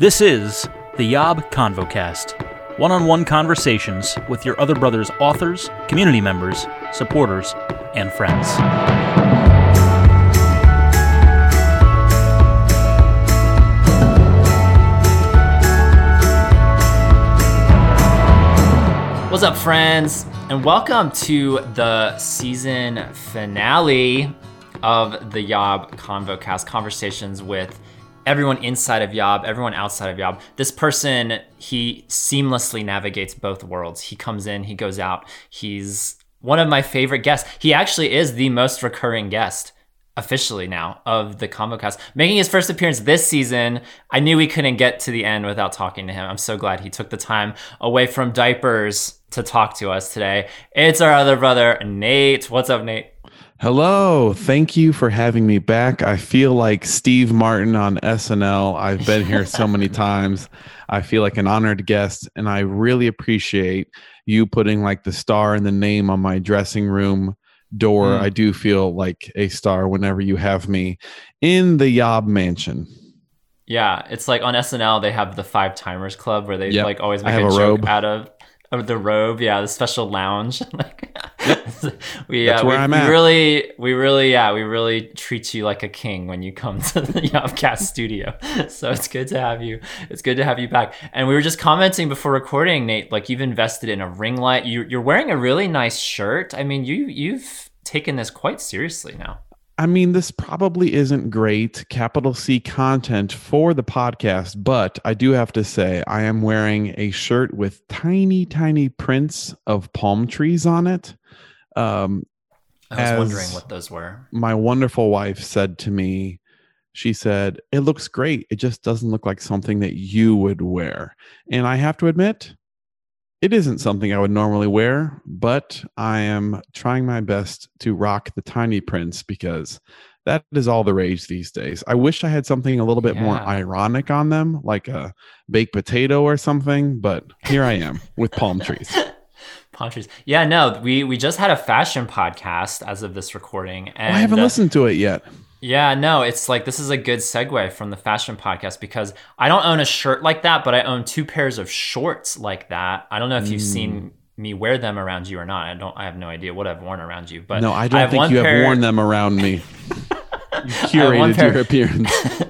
This is the Yob Convocast one on one conversations with your other brother's authors, community members, supporters, and friends. What's up, friends? And welcome to the season finale of the Yob Convocast conversations with everyone inside of Yob, everyone outside of Yob. This person, he seamlessly navigates both worlds. He comes in, he goes out. He's one of my favorite guests. He actually is the most recurring guest officially now of the ConvoCast, making his first appearance this season. I knew we couldn't get to the end without talking to him. I'm so glad he took the time away from diapers to talk to us today. It's our other brother, Nate. What's up, Nate? Hello. Thank you for having me back. I feel like Steve Martin on SNL. I've been here so many times. I feel like an honored guest, and I really appreciate you putting like the star and the name on my dressing room door. Mm. I do feel like a star whenever you have me in the Yob Mansion. Yeah, it's like on SNL they have the Five Timers Club where they yep. like always make a, a, joke robe. out of of the robe, yeah, the special lounge. like, we, That's uh, where we, I'm at. we really, we really, yeah, we really treat you like a king when you come to the Yobcast studio. So it's good to have you. It's good to have you back. And we were just commenting before recording, Nate. Like you've invested in a ring light. You, you're wearing a really nice shirt. I mean, you you've taken this quite seriously now. I mean, this probably isn't great capital C content for the podcast, but I do have to say, I am wearing a shirt with tiny, tiny prints of palm trees on it. Um, I was wondering what those were. My wonderful wife said to me, she said, It looks great. It just doesn't look like something that you would wear. And I have to admit, it isn't something I would normally wear, but I am trying my best to rock the tiny prints because that is all the rage these days. I wish I had something a little bit yeah. more ironic on them, like a baked potato or something, but here I am with palm trees. palm trees. Yeah, no, we we just had a fashion podcast as of this recording, and oh, I haven't uh, listened to it yet. Yeah, no, it's like this is a good segue from the fashion podcast because I don't own a shirt like that, but I own two pairs of shorts like that. I don't know if you've seen mm. me wear them around you or not. I don't. I have no idea what I've worn around you, but no, I don't I think you pair... have worn them around me. you curated your appearance.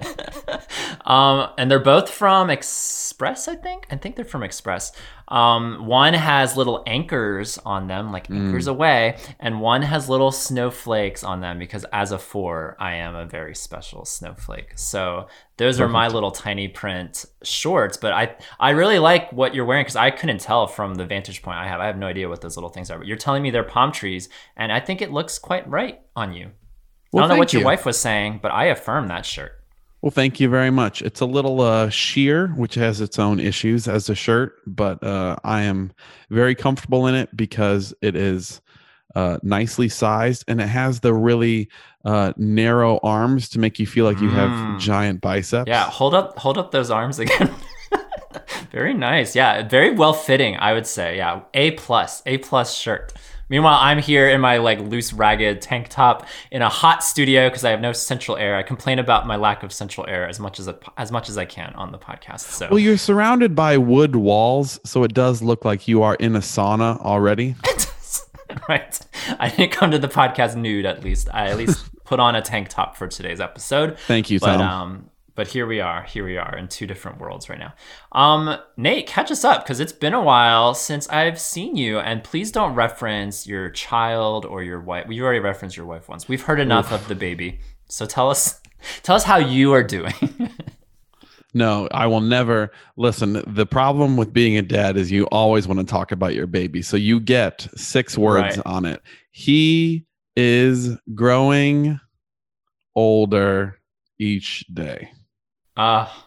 um, and they're both from Express, I think. I think they're from Express. Um, one has little anchors on them, like anchors mm. away, and one has little snowflakes on them because as a four, I am a very special snowflake. So those Perfect. are my little tiny print shorts. But I I really like what you're wearing because I couldn't tell from the vantage point I have. I have no idea what those little things are. But you're telling me they're palm trees, and I think it looks quite right on you. Well, I don't know what your wife was saying, but I affirm that shirt. Well, thank you very much. It's a little uh, sheer, which has its own issues as a shirt, but uh, I am very comfortable in it because it is uh, nicely sized and it has the really uh, narrow arms to make you feel like you have mm. giant biceps. Yeah, hold up, hold up those arms again. very nice. Yeah, very well fitting. I would say. Yeah, a plus, a plus shirt. Meanwhile, I'm here in my like loose, ragged tank top in a hot studio because I have no central air. I complain about my lack of central air as much as as much as I can on the podcast. So, well, you're surrounded by wood walls, so it does look like you are in a sauna already. right. I didn't come to the podcast nude. At least I at least put on a tank top for today's episode. Thank you, Tom. But um, but here we are. Here we are in two different worlds right now. Um, Nate, catch us up because it's been a while since I've seen you, and please don't reference your child or your wife. We already referenced your wife once. We've heard enough Oof. of the baby. So tell us, tell us how you are doing. no, I will never listen. The problem with being a dad is you always want to talk about your baby. So you get six words right. on it. He is growing older each day. Ah, uh,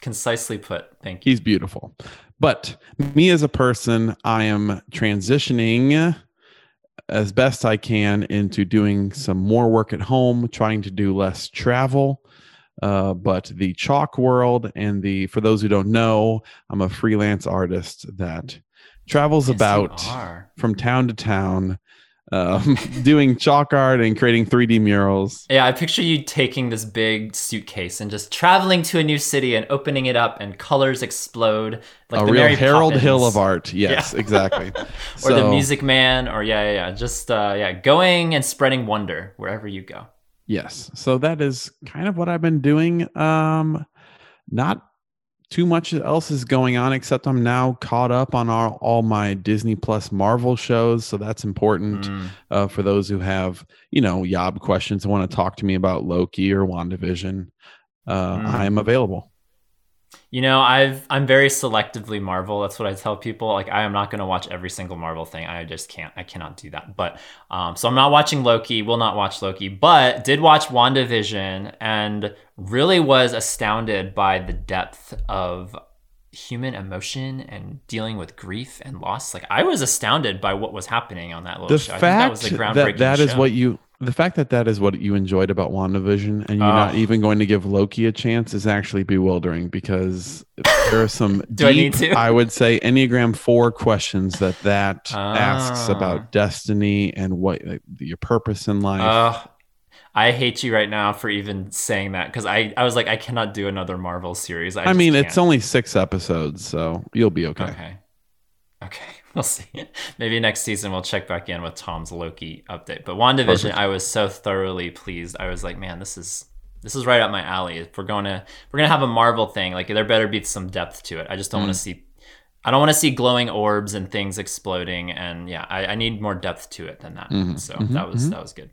concisely put. Thank you. He's beautiful. But me as a person, I am transitioning as best I can into doing some more work at home, trying to do less travel. Uh, but the chalk world and the, for those who don't know, I'm a freelance artist that travels yes, about from town to town, um, doing chalk art and creating 3D murals. Yeah, I picture you taking this big suitcase and just traveling to a new city and opening it up, and colors explode. Like a real Mary Harold Poppins. Hill of art. Yes, yeah. exactly. or so, the Music Man, or yeah, yeah, yeah. Just uh, yeah, going and spreading wonder wherever you go. Yes. So that is kind of what I've been doing. Um, not too much else is going on except I'm now caught up on all, all my Disney Plus Marvel shows. So that's important mm. uh, for those who have, you know, Yob questions and want to talk to me about Loki or WandaVision. Uh, mm. I am available. You know, I've I'm very selectively Marvel. That's what I tell people. Like I am not going to watch every single Marvel thing. I just can't. I cannot do that. But um, so I'm not watching Loki. Will not watch Loki. But did watch WandaVision and really was astounded by the depth of human emotion and dealing with grief and loss. Like I was astounded by what was happening on that little the show. Fact that was a groundbreaking that, that is what you the fact that that is what you enjoyed about WandaVision and you're not even going to give Loki a chance is actually bewildering because there are some deep, I, I, would say Enneagram 4 questions that that asks about ah. destiny and what your purpose in life. Uh, I hate you right now for even saying that because I, I was like, I cannot do another Marvel series. I, I mean, can't. it's only six episodes, so you'll be okay. Okay. Okay. We'll see. Maybe next season we'll check back in with Tom's Loki update. But WandaVision, Perfect. I was so thoroughly pleased. I was like, man, this is this is right up my alley. If we're going to we're gonna have a Marvel thing, like there better be some depth to it. I just don't mm. want to see I don't want to see glowing orbs and things exploding. And yeah, I, I need more depth to it than that. Mm-hmm. So mm-hmm. that was mm-hmm. that was good.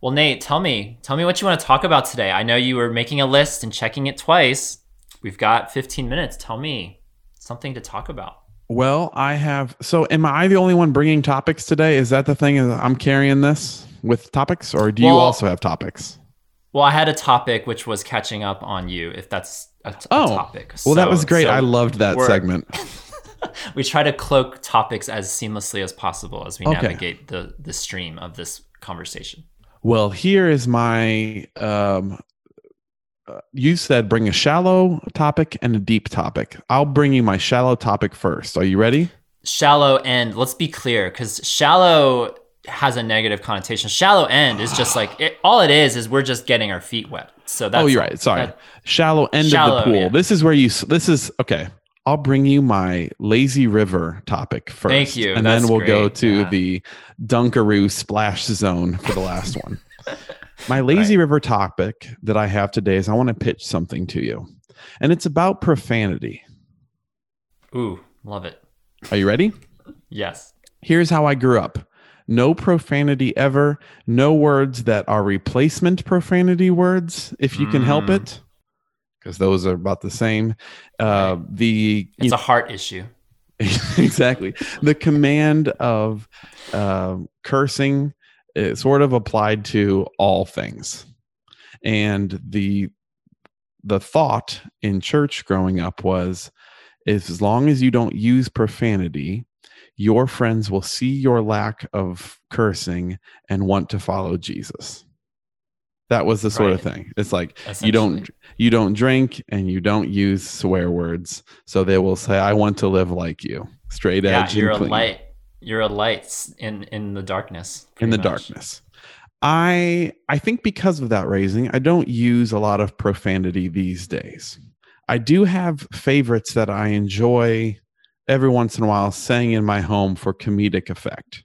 Well, Nate, tell me, tell me what you want to talk about today. I know you were making a list and checking it twice. We've got 15 minutes. Tell me something to talk about. Well, I have. So, am I the only one bringing topics today? Is that the thing? Is I'm carrying this with topics, or do well, you also have topics? Well, I had a topic which was catching up on you. If that's a, t- oh, a topic. Well, so, that was great. So I loved that segment. we try to cloak topics as seamlessly as possible as we okay. navigate the the stream of this conversation. Well, here is my. Um, uh, you said bring a shallow topic and a deep topic. I'll bring you my shallow topic first. Are you ready? Shallow end. Let's be clear, because shallow has a negative connotation. Shallow end is just like it, all it is is we're just getting our feet wet. So that's oh, you're right. Sorry, that, shallow end shallow, of the pool. Yeah. This is where you. This is okay. I'll bring you my lazy river topic first. Thank you. And That's then we'll great. go to yeah. the Dunkaroo splash zone for the last one. my lazy right. river topic that I have today is I want to pitch something to you. And it's about profanity. Ooh, love it. Are you ready? yes. Here's how I grew up. No profanity ever. No words that are replacement profanity words, if you can help mm. it because those are about the same. Uh, the it's a heart issue. exactly. The command of uh, cursing is sort of applied to all things, and the the thought in church growing up was, as long as you don't use profanity, your friends will see your lack of cursing and want to follow Jesus. That was the sort right. of thing. It's like you don't you don't drink and you don't use swear words, so they will say, "I want to live like you." Straight edge. Yeah, you're a light. You're a light in in the darkness. In the much. darkness. I I think because of that raising, I don't use a lot of profanity these days. I do have favorites that I enjoy every once in a while saying in my home for comedic effect.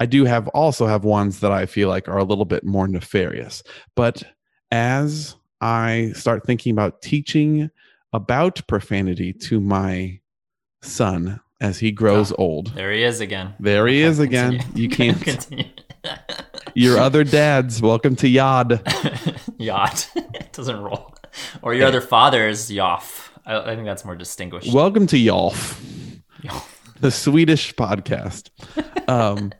I do have also have ones that I feel like are a little bit more nefarious. But as I start thinking about teaching about profanity to my son as he grows oh, old. There he is again. There he is again. You can't continue. your other dads, welcome to Yod. Yod. it doesn't roll. Or your other father's Yoff. I, I, think that's more distinguished. Welcome to Yolf. Yolf the Swedish podcast. Um,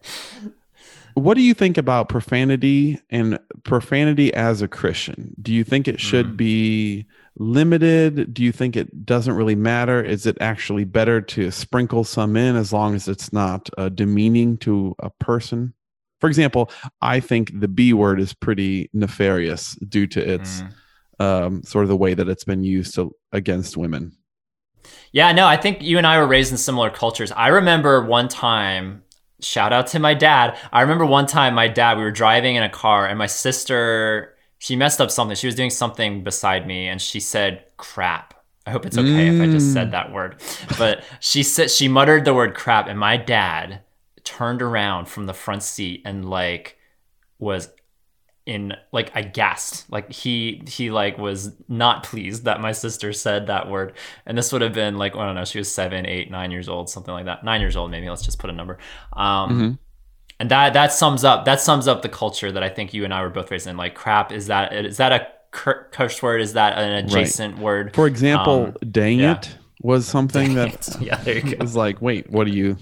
what do you think about profanity and profanity as a Christian? Do you think it should mm. be limited? Do you think it doesn't really matter? Is it actually better to sprinkle some in as long as it's not uh, demeaning to a person? For example, I think the B word is pretty nefarious due to its mm. um, sort of the way that it's been used to, against women. Yeah, no, I think you and I were raised in similar cultures. I remember one time shout out to my dad. I remember one time my dad, we were driving in a car and my sister, she messed up something. She was doing something beside me and she said crap. I hope it's okay mm. if I just said mm. that word. But she said she muttered the word crap and my dad turned around from the front seat and like was in like I gasped. Like he he like was not pleased that my sister said that word. And this would have been like, I don't know, she was seven, eight, nine years old, something like that. Nine years old, maybe. Let's just put a number. Um mm-hmm. And that that sums up that sums up the culture that I think you and I were both raised in. Like crap, is that is that a curse word? Is that an adjacent right. word? For example, um, dang yeah. it was something that yeah, there you go. was like, wait, what do you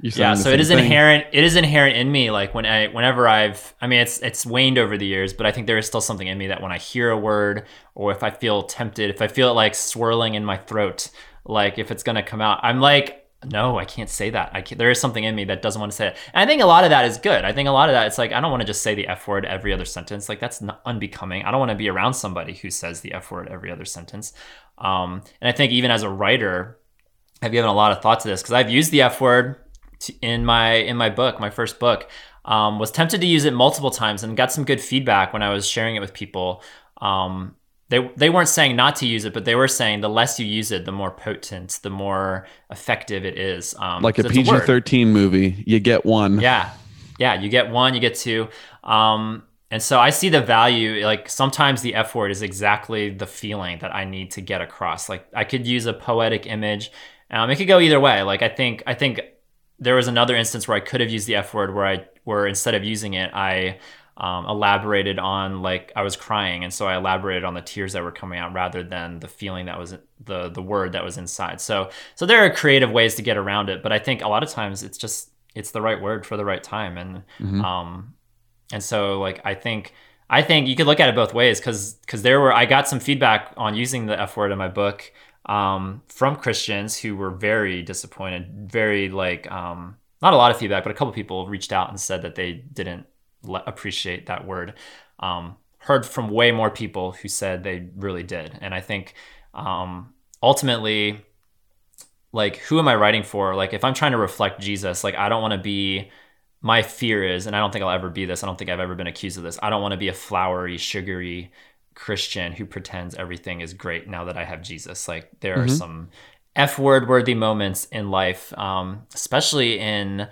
yeah, so it is thing. inherent. It is inherent in me. Like when I, whenever I've, I mean, it's it's waned over the years, but I think there is still something in me that when I hear a word, or if I feel tempted, if I feel it like swirling in my throat, like if it's gonna come out, I'm like, no, I can't say that. I can't, there is something in me that doesn't want to say it. And I think a lot of that is good. I think a lot of that, it's like I don't want to just say the f word every other sentence. Like that's unbecoming. I don't want to be around somebody who says the f word every other sentence. Um, and I think even as a writer, I've given a lot of thought to this because I've used the f word in my in my book, my first book. Um, was tempted to use it multiple times and got some good feedback when I was sharing it with people. Um, they they weren't saying not to use it, but they were saying the less you use it, the more potent, the more effective it is. Um, like a PG thirteen movie, you get one. Yeah, yeah, you get one, you get two. Um, and so I see the value. Like sometimes the F word is exactly the feeling that I need to get across. Like I could use a poetic image. Um, it could go either way. Like I think I think there was another instance where I could have used the F word where I where instead of using it, I um, elaborated on like I was crying, and so I elaborated on the tears that were coming out rather than the feeling that was the the word that was inside. So so there are creative ways to get around it, but I think a lot of times it's just it's the right word for the right time, and mm-hmm. um and so like I think. I think you could look at it both ways because because there were I got some feedback on using the F word in my book um, from Christians who were very disappointed, very like um, not a lot of feedback, but a couple people reached out and said that they didn't le- appreciate that word. Um, heard from way more people who said they really did, and I think um, ultimately, like, who am I writing for? Like, if I'm trying to reflect Jesus, like, I don't want to be. My fear is, and I don't think I'll ever be this. I don't think I've ever been accused of this. I don't want to be a flowery, sugary Christian who pretends everything is great now that I have Jesus. Like there mm-hmm. are some F word worthy moments in life, um, especially in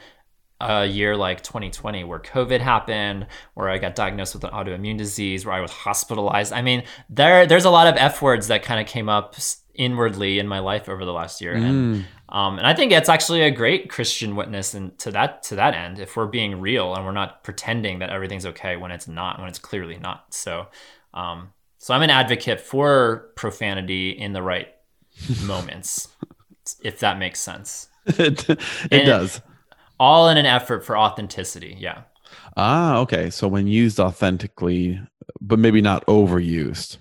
a year like 2020 where COVID happened, where I got diagnosed with an autoimmune disease, where I was hospitalized. I mean, there there's a lot of F words that kind of came up inwardly in my life over the last year. Mm. And um, and I think it's actually a great Christian witness and to that to that end, if we're being real and we're not pretending that everything's okay when it's not, when it's clearly not. So um, so I'm an advocate for profanity in the right moments, if that makes sense. it, it does. All in an effort for authenticity. Yeah. Ah, okay. So when used authentically, but maybe not overused.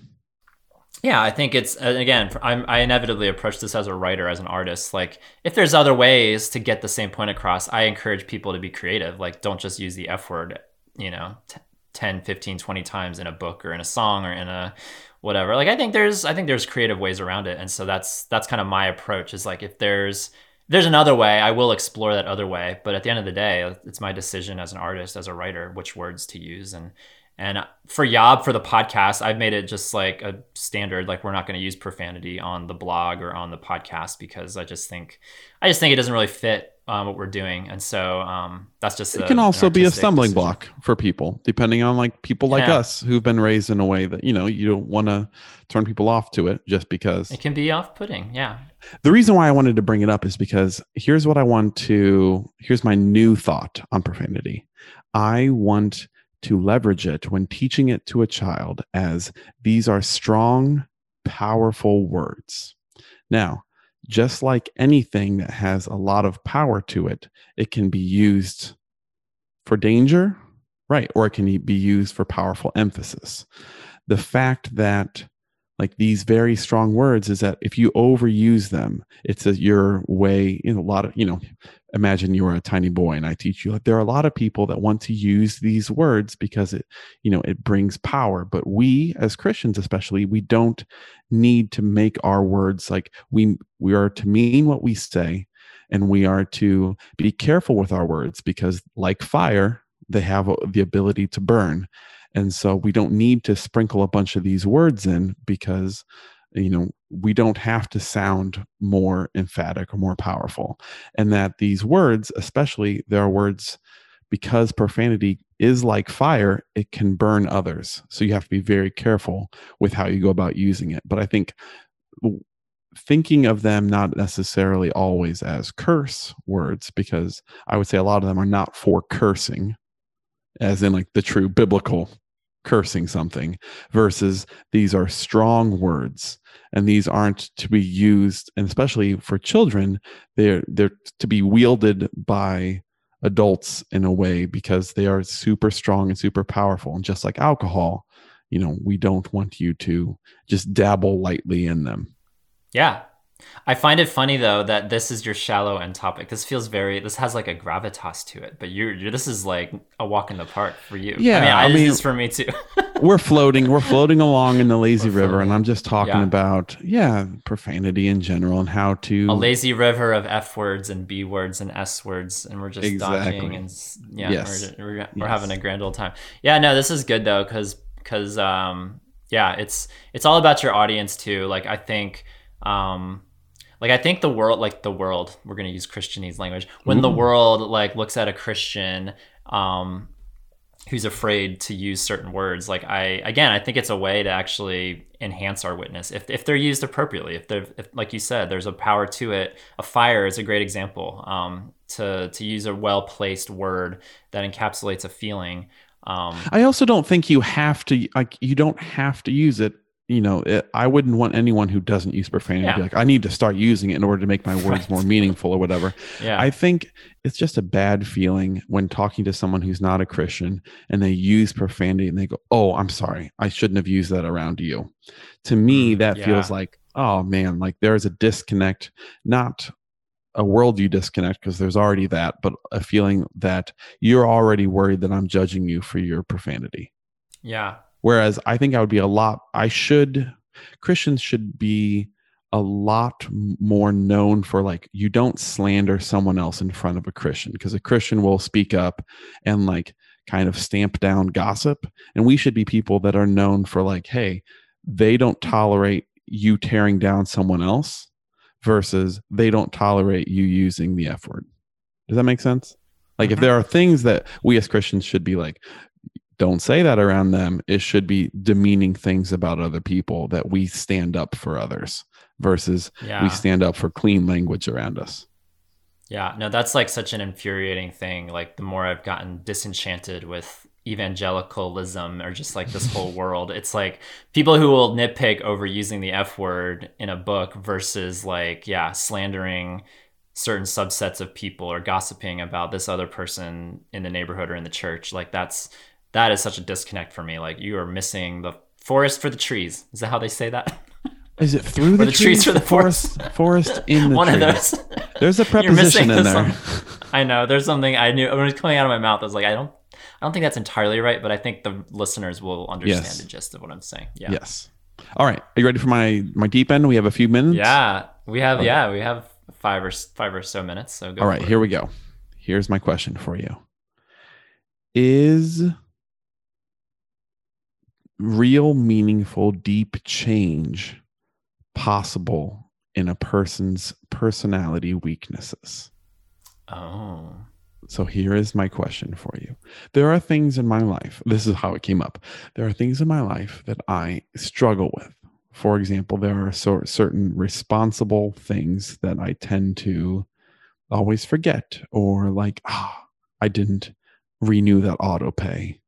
Yeah, I think it's again. I'm, I inevitably approach this as a writer, as an artist. Like, if there's other ways to get the same point across, I encourage people to be creative. Like, don't just use the F word. You know, 10 15 20 times in a book or in a song or in a whatever like i think there's i think there's creative ways around it and so that's that's kind of my approach is like if there's there's another way i will explore that other way but at the end of the day it's my decision as an artist as a writer which words to use and and for yob for the podcast i've made it just like a standard like we're not going to use profanity on the blog or on the podcast because i just think i just think it doesn't really fit um, what we're doing, and so um, that's just. It a, can also be a stumbling decision. block for people, depending on like people like yeah. us who've been raised in a way that you know you don't want to turn people off to it just because it can be off-putting. Yeah. The reason why I wanted to bring it up is because here's what I want to. Here's my new thought on profanity. I want to leverage it when teaching it to a child as these are strong, powerful words. Now, just like anything that has a lot of power to it, it can be used for danger, right? Or it can be used for powerful emphasis. The fact that like these very strong words is that if you overuse them, it's a, your way in a lot of, you know, imagine you are a tiny boy and I teach you like there are a lot of people that want to use these words because it, you know, it brings power. But we as Christians, especially, we don't need to make our words like we we are to mean what we say and we are to be careful with our words because like fire they have uh, the ability to burn and so we don't need to sprinkle a bunch of these words in because you know we don't have to sound more emphatic or more powerful. And that these words especially there are words because profanity is like fire it can burn others. So you have to be very careful with how you go about using it. But i think thinking of them not necessarily always as curse words because i would say a lot of them are not for cursing as in like the true biblical cursing something versus these are strong words. And these aren't to be used and especially for children they're they're to be wielded by adults in a way because they are super strong and super powerful. And just like alcohol you know we don't want you to just dabble lightly in them. Yeah I find it funny though that this is your shallow end topic. This feels very. This has like a gravitas to it, but you're, you're this is like a walk in the park for you. Yeah, I mean, I, I mean this is for me too. we're floating. We're floating along in the lazy We're river, floating. and I'm just talking Yeah. about yeah, profanity in general and how to a lazy river of F words and B words and S words, and we're just Exactly. dodging and yeah, Yes. we're, we're, we're Yes. having a grand old time. Yeah, no, this is good though, because because um yeah, it's it's all about your audience too. Like I think um like I think the world like the world we're gonna use Christianese language. When the world like looks at a Christian um who's afraid to use certain words like i again i think it's a way to actually enhance our witness. If, if they're used appropriately if they're if, like you said there's a power to it. A fire is a great example um, to to use a well placed word that encapsulates a feeling um, I also don't think you have to like you don't have to use it. You know, it, I wouldn't want anyone who doesn't use profanity to be like, I need to start using it in order to make my words Right. more meaningful or whatever. yeah I think it's just a bad feeling when talking to someone who's not a Christian and they use profanity and they go, "Oh, I'm sorry. I shouldn't have used that around you." To me, Mm, that yeah. feels like, "Oh man, like there's a disconnect, not a worldview disconnect because there's already that, but a feeling that you're already worried that I'm judging you for your profanity." yeah Whereas I think I would be a lot, I should, Christians should be a lot more known for like, you don't slander someone else in front of a Christian because a Christian will speak up and like kind of stamp down gossip. And we should be people that are known for like, hey, they don't tolerate you tearing down someone else versus they don't tolerate you using the F word. Does that make sense? Like, if Mhm. there are things that we as Christians should be like, don't say that around them. It should be demeaning things about other people that we stand up for others versus yeah we stand up for clean language around us. Yeah, no, that's like such an infuriating thing. Like the more I've gotten disenchanted with evangelicalism or just like this whole world, it's like people who will nitpick over using the F word in a book versus like, yeah, slandering certain subsets of people or gossiping about this other person in the neighborhood or in the church. Like that's that is such a disconnect for me. Like you are missing the forest for the trees. Is that how they say that? Is it through the, the trees for the forest? Forest in the One trees. of those. There's a preposition in there. some- I know there's something I knew when it was coming out of my mouth. I was like, I don't, I don't think that's entirely right, but I think the listeners will understand Yes. the gist of what I'm saying. Yeah, Yes. All right. Are you ready for my my deep end? We have a few minutes. yeah, we have, Okay. yeah, we have five or five or so minutes. So go. All right. Here it. we go. Here's my question for you. Is real, meaningful, deep change possible in a person's personality weaknesses? Oh, So here is my question for you. There are things in my life, this is how it came up. There are things in my life that I struggle with. For example, there are so, certain responsible things that I tend to always forget, or like, ah, I didn't renew that auto pay.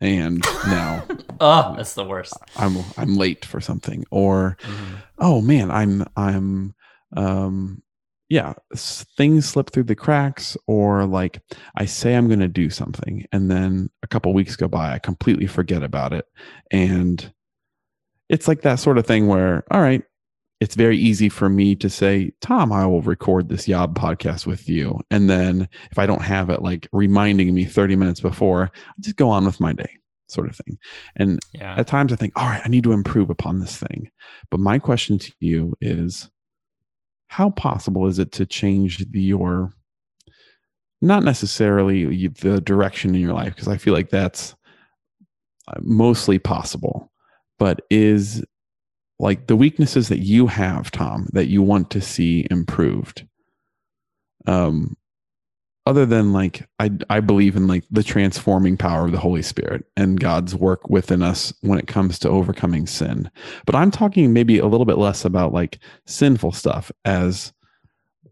And now oh, that's the worst. I'm I'm late for something, or Mhm. oh man i'm i'm um yeah s- things slip through the cracks or like i say i'm going to do something and then a couple weeks go by i completely forget about it and it's like that sort of thing where all right it's very easy for me to say tom i will record this yob podcast with you. And then if i don't have it like reminding me 30 minutes before i just go on with my day sort of thing. And Yeah, at times I think, all right, I need to improve upon this thing. But my question to you is how possible is it to change the, your not necessarily the direction in your life? Because i feel like that's uh, mostly possible. But is like the weaknesses that you have tom that you want to see improved um other than like I I believe in like the transforming power of the Holy Spirit and God's work within us when it comes to overcoming sin. But I'm talking maybe a little bit less about like sinful stuff as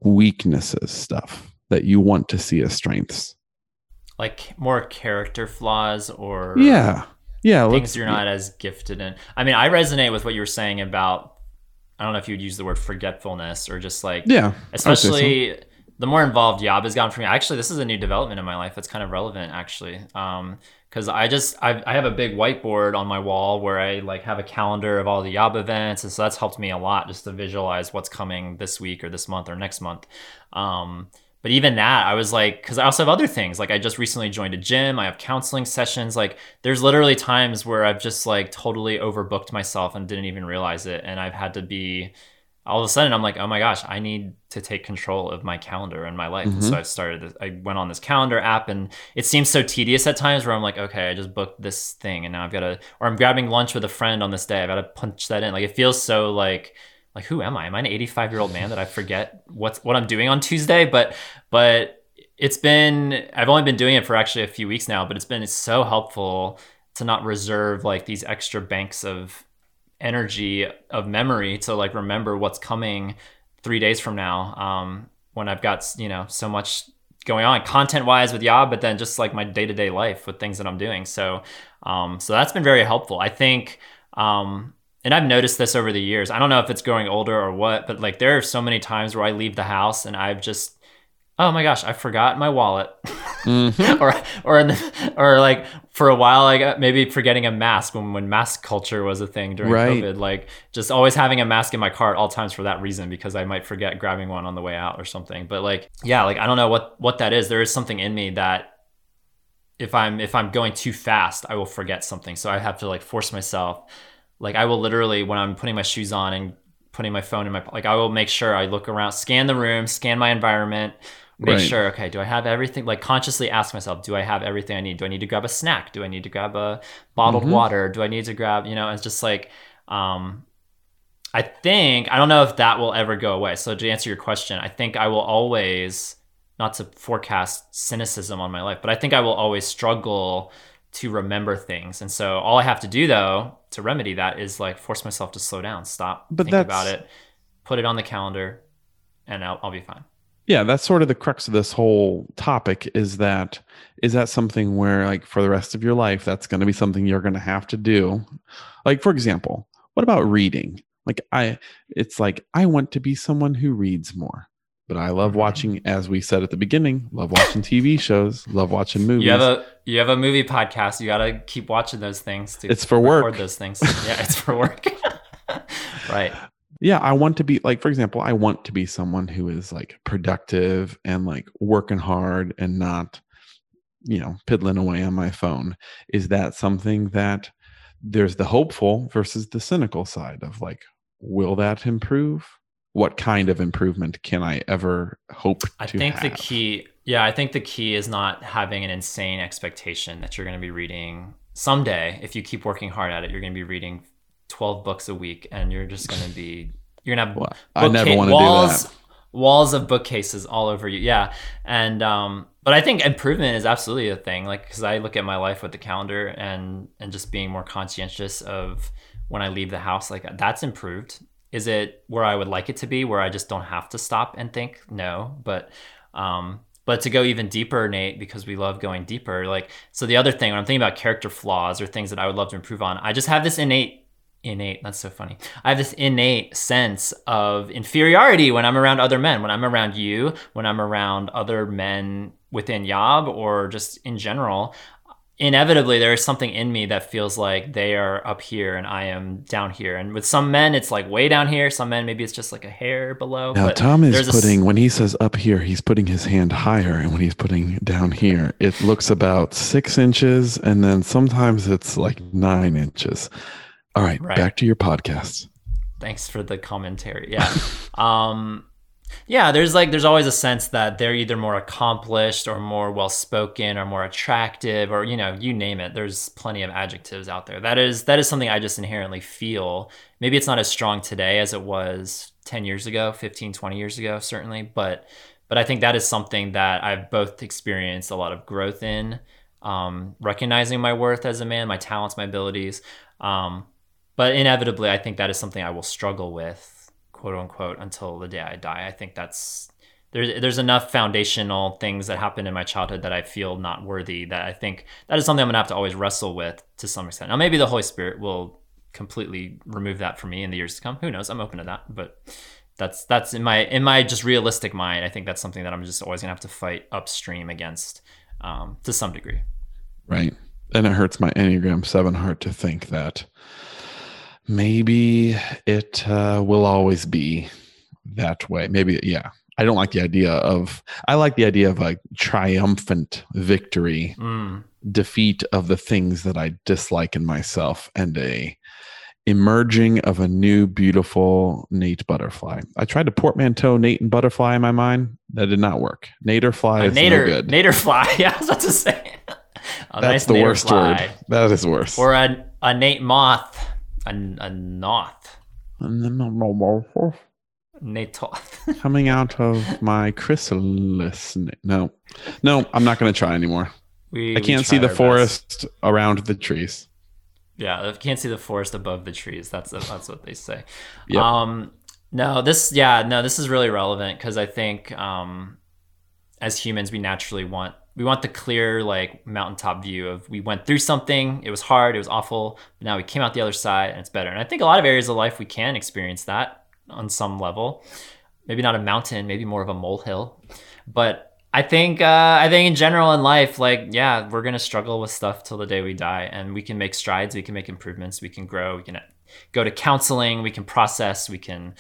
weaknesses stuff that you want to see as strengths. Like more character flaws or Yeah. Yeah, things you're not as gifted in. I mean, I resonate with what you were saying about I don't know if you would use the word forgetfulness or just like Yeah. Especially so the more involved Yob has gotten for me, actually, this is a new development in my life that's kind of relevant, actually. Because um, I just I, I have a big whiteboard on my wall where I like have a calendar of all the Yob events, and so that's helped me a lot just to visualize what's coming this week or this month or next month. Um, but even that, I was like, because I also have other things. Like I just recently joined a gym. I have counseling sessions. Like there's literally times where I've just like totally overbooked myself and didn't even realize it, and I've had to be all of a sudden I'm like, oh my gosh, I need to take control of my calendar and my life. Mm-hmm. And so mm-hmm. I started, I went on this calendar app and it seems so tedious at times where I'm like, okay, I just booked this thing and now I've got to, or I'm grabbing lunch with a friend on this day. I've got to punch that in. Like it feels so like, like who am I? Am I an 85 year old man that I forget what's what I'm doing on Tuesday? But, but it's been, I've only been doing it for actually a few weeks now, but it's been so helpful to not reserve like these extra banks of energy of memory to like remember what's coming three days from now um, when I've got you know so much going on content wise with Yob, but then just like my day to day life with things that I'm doing. So um, so that's been very helpful. I think. Um, and I've noticed this over the years. I don't know if it's growing older or what, but like there are so many times where I leave the house and I've just oh my gosh, I forgot my wallet. Mm-hmm. or or the, or like for a while I got maybe forgetting a mask when when mask culture was a thing during right. COVID. Like just always having a mask in my car at all times for that reason because I might forget grabbing one on the way out or something. But like yeah, like I don't know what what that is. There is something in me that if I'm if I'm going too fast, I will forget something. So I have to like force myself. Like I will literally when I'm putting my shoes on and putting my phone in my like I will make sure I look around, scan the room, scan my environment make right. sure okay do i have everything like consciously ask myself do i have everything i need do i need to grab a snack do i need to grab a bottled mm-hmm. water do i need to grab you know it's just like um i think i don't know if that will ever go away so to answer your question i think i will always not to forecast cynicism on my life but i think i will always struggle to remember things. And so all i have to do though to remedy that is like force myself to slow down stop but think about it put it on the calendar and I'll, I'll be fine. Yeah that's sort of the crux of this whole topic is that is that something where like for the rest of your life that's going to be something you're going to have to do? Like for example what about reading? Like i it's like i want to be someone who reads more but i love mm-hmm. watching as we said at the beginning love watching tv shows love watching movies. you have a you have a movie podcast. You got to keep watching those things to it's for work. those things. Yeah it's for work. Right. Yeah i want to be like for example i want to be someone who is like productive and like working hard and not you know piddling away on my phone. Is that something that there's the hopeful versus the cynical side of like will that improve what kind of improvement can i ever hope i think have? the key yeah i think the key is not having an insane expectation that you're going to be reading someday if you keep working hard at it you're going to be reading 12 books a week and you're just going to be you're going to have well, I never want to walls, do that. walls of bookcases all over you. Yeah. And um but I think improvement is absolutely a thing like cuz I look at my life with the calendar and and just being more conscientious of when I leave the house like that's improved. Is it where I would like it to be where I just don't have to stop and think? No, but um but to go even deeper, Nate, because we love going deeper, like so the other thing when I'm thinking about character flaws or things that I would love to improve on, I just have this innate innate that's so funny i have this innate sense of inferiority when i'm around other men when i'm around you when i'm around other men within yob or just in general inevitably there is something in me that feels like they are up here and i am down here and with some men it's like way down here some men maybe it's just like a hair below now tom is putting a... when he says up here he's putting his hand higher and when he's putting down here it looks about six inches and then sometimes it's like nine inches all right, right, back to your podcast. Thanks for the commentary. Yeah. um, Yeah, there's like there's always a sense that they're either more accomplished or more well spoken or more attractive or you know you name it. There's plenty of adjectives out there. That is that is something I just inherently feel. Maybe it's not as strong today as it was 10 years ago, 15, 20 years ago certainly, but but I think that is something that I've both experienced a lot of growth in, um, recognizing my worth as a man, my talents, my abilities. Um, but inevitably, I think that is something I will struggle with quote unquote until the day I die. I think that's there's there's enough foundational things that happened in my childhood that I feel not worthy that I think that is something I'm gonna have to always wrestle with to some extent. Now maybe the Holy Spirit will completely remove that from me in the years to come. Who knows? I'm open to that, but that's that's in my in my just realistic mind. I think that's something that I'm just always gonna have to fight upstream against um, to some degree. Right, and it hurts my Enneagram Seven heart to think that maybe it uh, will always be that way. Maybe, yeah. I don't like the idea of, I like the idea of a triumphant victory, mm. defeat of the things that I dislike in myself, and a emerging of a new, beautiful Nate butterfly. I tried to portmanteau Nate and butterfly in my mind. That did not work. Nader fly is Nader, no good. Nader fly. Yeah, I was about to say. That's nice the worst fly. word. That is worse. Or a, a Nate moth a, a Noth. Natoth. Coming out of my chrysalis. No, no, I'm not going to try anymore. We, I can't see the forest best. around the trees. Yeah, I can't see the forest above the trees. That's that's what they say. Yep. Um, no, this yeah, no, this is really relevant because I think um, as humans we naturally want we want the clear like mountaintop view of we went through something it was hard it was awful but now we came out the other side and it's better. And i think a lot of areas of life we can experience that on some level. Maybe not a mountain maybe more of a molehill. But i think uh, i think in general in life like yeah we're gonna struggle with stuff till the day we die. And we can make strides we can make improvements we can grow we can go to counseling we can process we can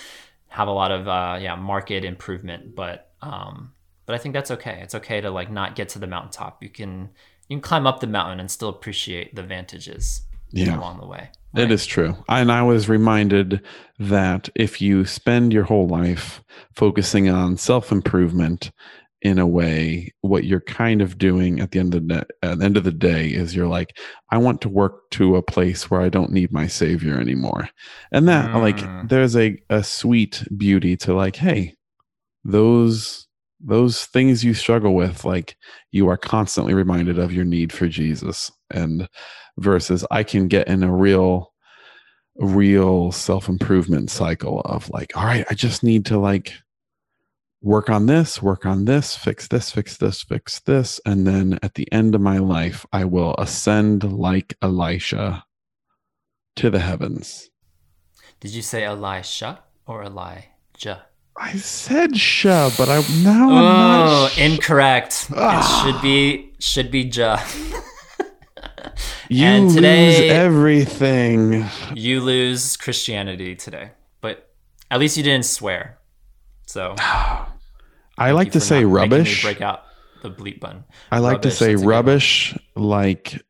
have a lot of uh, yeah market improvement. But um, but I think that's okay. It's okay to like not get to the mountaintop. You can you can climb up the mountain and still appreciate the vantages yeah. along the way. Right? It is true. And I was reminded that if you spend your whole life focusing on self improvement in a way, what you're kind of doing at the end of the at the end of the day is you're like, I want to work to a place where I don't need my savior anymore. And that mm. like there's a, a sweet beauty to like, hey, those those things you struggle with like you are constantly reminded of your need for jesus and versus i can get in a real real self-improvement cycle of like all right i just need to like work on this work on this fix this fix this fix this and then at the end of my life i will ascend like elisha to the heavens. Did you say elisha or elijah I said "sha," but I now I'm not. Oh, incorrect. Ah. It should be should be "ja." you and today, lose everything. You lose Christianity today, but at least you didn't swear. So I like to say rubbish. Break out the bleep button. I like rubbish, to say rubbish, like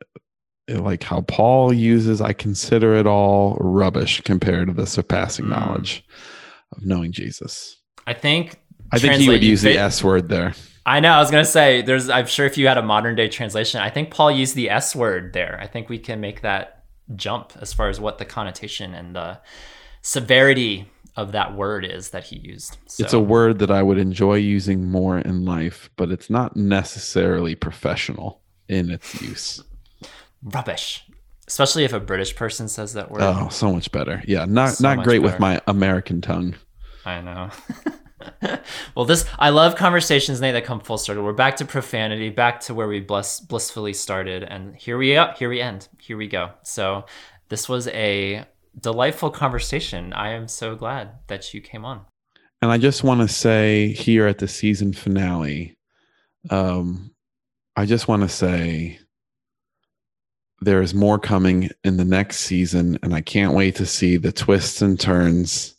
like how Paul uses. I consider it all rubbish compared to the surpassing mm. knowledge of knowing Jesus. I think. I think he would use the S word there. I know. I was gonna say, there's. I'm sure if you had a modern day translation, I think Paul used the S word there. I think we can make that jump as far as what the connotation and the severity of that word is that he used. So. It's a word that I would enjoy using more in life, but it's not necessarily professional in its use. Rubbish. Especially if a British person says that word. Oh, so much better. Yeah, not so not great better. with my American tongue. I know. well, this I love conversations, Nate, that come full circle. We're back to profanity, back to where we bless, blissfully started, and here we are. Here we end. Here we go. So, this was a delightful conversation. I am so glad that you came on. And I just want to say here at the season finale, um, I just want to say there is more coming in the next season, and I can't wait to see the twists and turns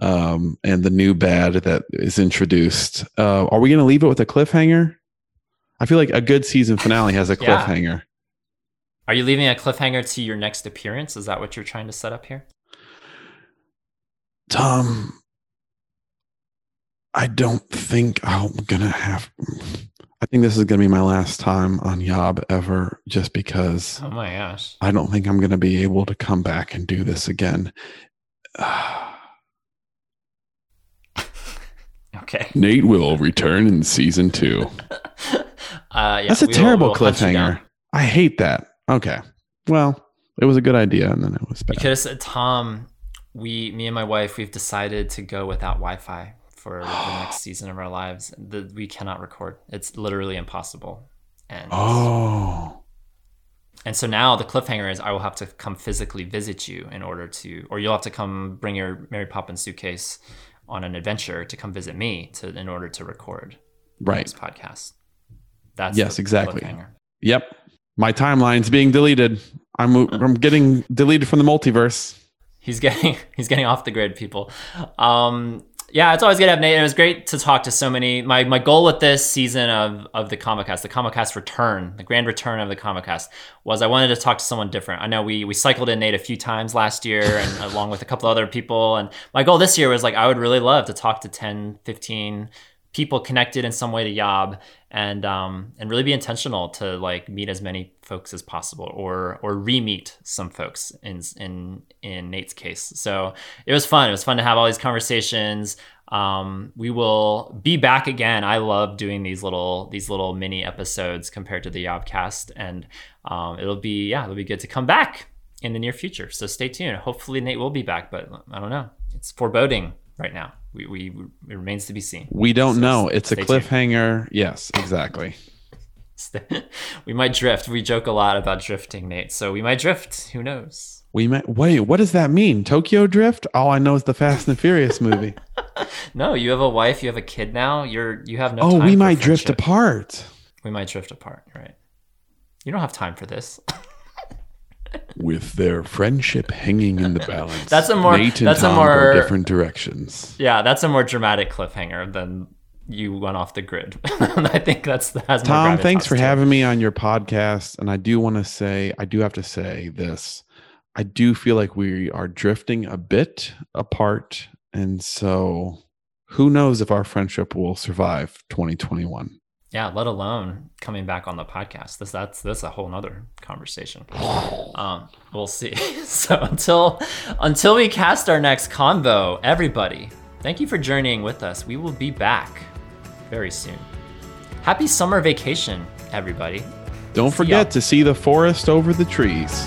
um, and the new bad that is introduced. Uh, are we going to leave it with a cliffhanger? I feel like a good season finale has a cliffhanger. Yeah. Are you leaving a cliffhanger to your next appearance? Is that what you're trying to set up here? Tom, I don't think I'm gonna have. I think this is gonna be my last time on Yob ever, just because Oh my gosh. I don't think I'm gonna be able to come back and do this again. Okay. Nate will return in season two. Uh, yeah, That's a we will- terrible we'll hunt you down. cliffhanger. I hate that. Okay. Well, it was a good idea, and then it was bad. Because uh, Tom, we, me and my wife, we've decided to go without Wi-Fi for the next season of our lives. The, we cannot record. It's literally impossible. And oh, and so now the cliffhanger is I will have to come physically visit you in order to, or you'll have to come bring your Mary Poppins suitcase on an adventure to come visit me to in order to record right. podcast. That's Yes, exactly. Yep. My timeline's being deleted. I'm I'm getting deleted from the multiverse. He's getting he's getting off the grid, people. Um, yeah, it's always good to have Nate. And It was great to talk to so many. My my goal with this season of of the Comicast, the Comicast return, the grand return of the Comicast, was I wanted to talk to someone different. I know we we cycled in Nate a few times last year, and along with a couple other people. And my goal this year was like I would really love to talk to 10, 15 people connected in some way to Yob and um, and really be intentional to like meet as many folks as possible or or re-meet some folks in in in Nate's case. So it was fun. It was fun to have all these conversations. Um, we will be back again. I love doing these little these little mini episodes compared to the Yobcast, and um, it'll be yeah, it'll be good to come back in the near future. So stay tuned. Hopefully Nate will be back, but I don't know. It's foreboding right now. We, we it remains to be seen. We don't So know. It's a stay tuned. cliffhanger. Yes, exactly. we might drift. We joke a lot about drifting, Nate. So we might drift. Who knows? We might wait. What does that mean? Tokyo Drift? All I know is the Fast and the Furious movie. No, you have a wife. You have a kid now. You're you have no. oh, we might drift apart. We might drift apart. Right. You don't have time for this. With their friendship hanging in the balance. That's a more- Nate and that's a more- go different directions. yeah, that's a more dramatic cliffhanger than you went off the grid. I think that's that has more Tom, thanks for to having me on your podcast. And I do want to say, I do have to say this. I do feel like we are drifting a bit apart. And so who knows if our friendship will survive 2021. Yeah, let alone coming back on the podcast. This that's that's a whole nother conversation. Um, we'll see. so until until we cast our next convo, everybody, thank you for journeying with us. We will be back very soon. Happy summer vacation, everybody. Don't See forget ya. to see the forest over the trees.